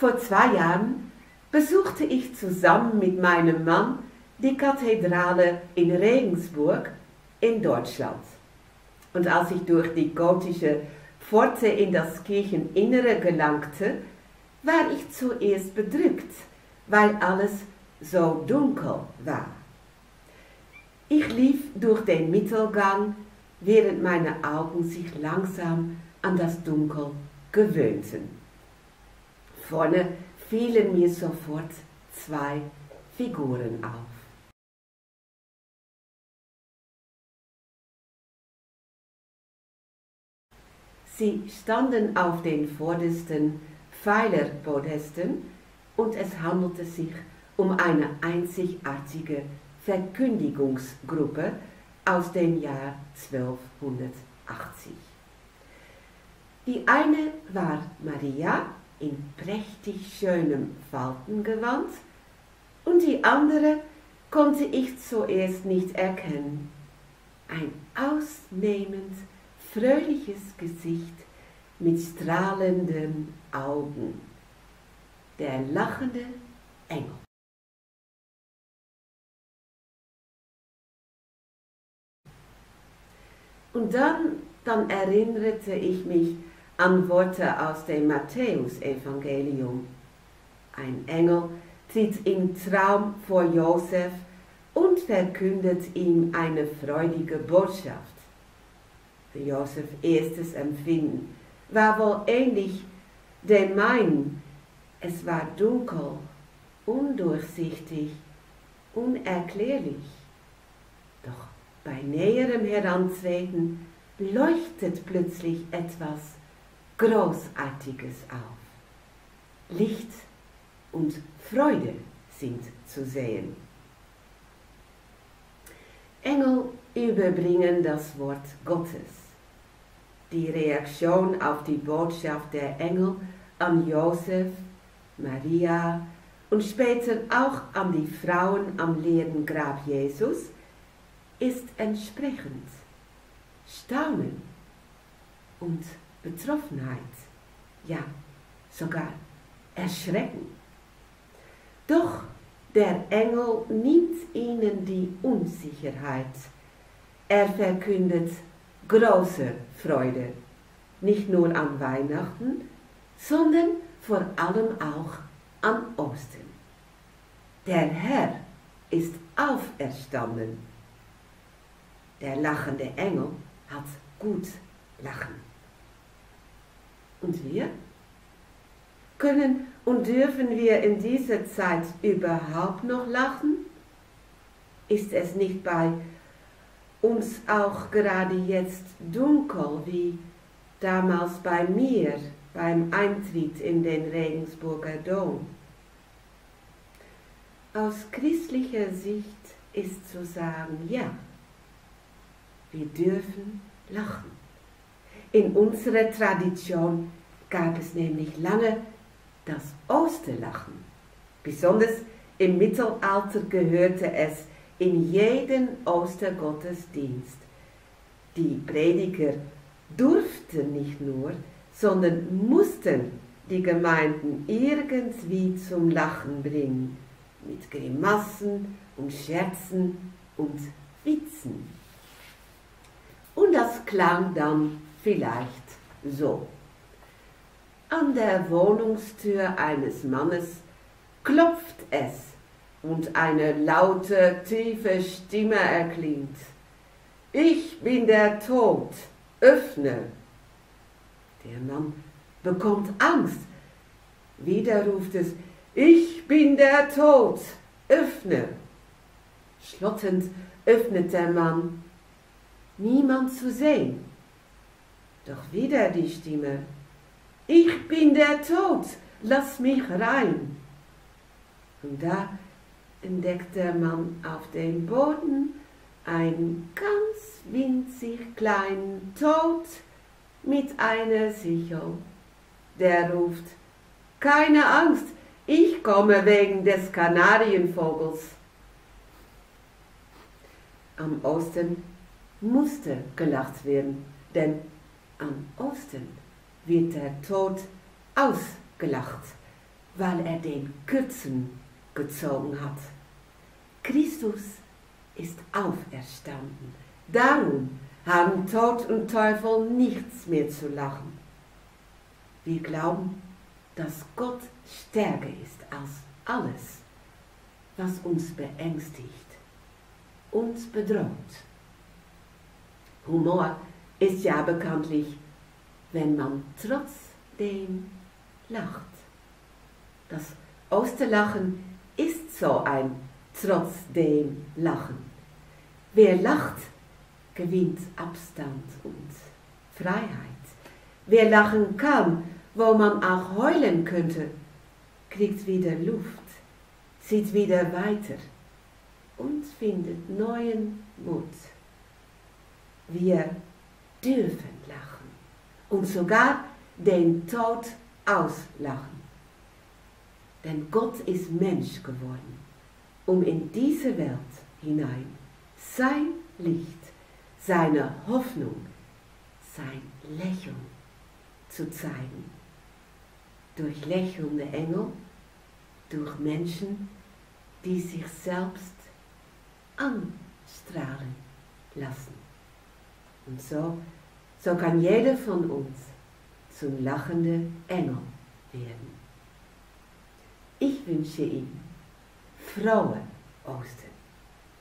Vor zwei Jahren besuchte ich zusammen mit meinem Mann die Kathedrale in Regensburg in Deutschland. Und als ich durch die gotische Pforte in das Kircheninnere gelangte, war ich zuerst bedrückt, weil alles so dunkel war. Ich lief durch den Mittelgang, während meine Augen sich langsam an das Dunkel gewöhnten. Vorne fielen mir sofort zwei Figuren auf. Sie standen auf den vordersten Pfeilerpodesten und es handelte sich um eine einzigartige Verkündigungsgruppe aus dem Jahr 1280. Die eine war Maria in prächtig schönem Faltengewand und die andere konnte ich zuerst nicht erkennen. Ein ausnehmend fröhliches Gesicht mit strahlenden Augen. Der lachende Engel. Und dann, dann erinnerte ich mich an Worte aus dem Matthäusevangelium. Ein Engel tritt im Traum vor Josef und verkündet ihm eine freudige Botschaft. Für Josef erstes Empfinden war wohl ähnlich dem meinen. Es war dunkel, undurchsichtig, unerklärlich. Doch bei näherem Herantreten leuchtet plötzlich etwas Großartiges auf. Licht und Freude sind zu sehen. Engel überbringen das Wort Gottes die Reaktion auf die Botschaft der Engel an Josef, Maria und später auch an die Frauen am leeren Grab Jesus ist entsprechend Staunen und Betroffenheit, ja sogar Erschrecken. Doch der Engel nimmt ihnen die Unsicherheit. Er verkündet große Freude, nicht nur an Weihnachten, sondern vor allem auch an Ostern. Der Herr ist auferstanden. Der lachende Engel hat gut lachen. Und wir? Können und dürfen wir in dieser Zeit überhaupt noch lachen? Ist es nicht bei uns auch gerade jetzt dunkel, wie damals bei mir beim Eintritt in den Regensburger Dom. Aus christlicher Sicht ist zu sagen, ja, wir dürfen lachen. In unserer Tradition gab es nämlich lange das Osterlachen. Besonders im Mittelalter gehörte es in jeden Ostergottesdienst. Die Prediger durften nicht nur, sondern mussten die Gemeinden irgendwie zum Lachen bringen, mit Grimassen und Scherzen und Witzen. Und das klang dann vielleicht so. An der Wohnungstür eines Mannes klopft es und eine laute, tiefe Stimme erklingt. Ich bin der Tod, öffne. Der Mann bekommt Angst. Wieder ruft es, ich bin der Tod, öffne. Schlottend öffnet der Mann. Niemand zu sehen. Doch wieder die Stimme, ich bin der Tod, lass mich rein. Und da entdeckt der Mann auf dem Boden einen ganz winzig kleinen Tod mit einer Sichel. Der ruft, keine Angst, ich komme wegen des Kanarienvogels. Am Osten musste gelacht werden, denn am Osten wird der Tod ausgelacht. weil er den Kürzen gezogen hat. Christus ist auferstanden. Darum haben Tod und Teufel nichts mehr zu lachen. Wir glauben, dass Gott stärker ist als alles, was uns beängstigt, uns bedroht. Humor ist ja bekanntlich, wenn man trotzdem lacht. Das Osterlachen ist so ein trotzdem Lachen. Wer lacht, gewinnt Abstand und Freiheit. Wer lachen kann, wo man auch heulen könnte, kriegt wieder Luft, sieht wieder weiter und findet neuen Mut. Wir dürfen lachen und sogar den Tod auslachen. Denn Gott ist Mensch geworden, um in diese Welt hinein sein Licht seine Hoffnung, sein Lächeln zu zeigen. Durch lächelnde Engel, durch Menschen, die sich selbst anstrahlen lassen. Und so, so kann jeder von uns zum lachenden Engel werden. Ich wünsche Ihnen frohe Ostern.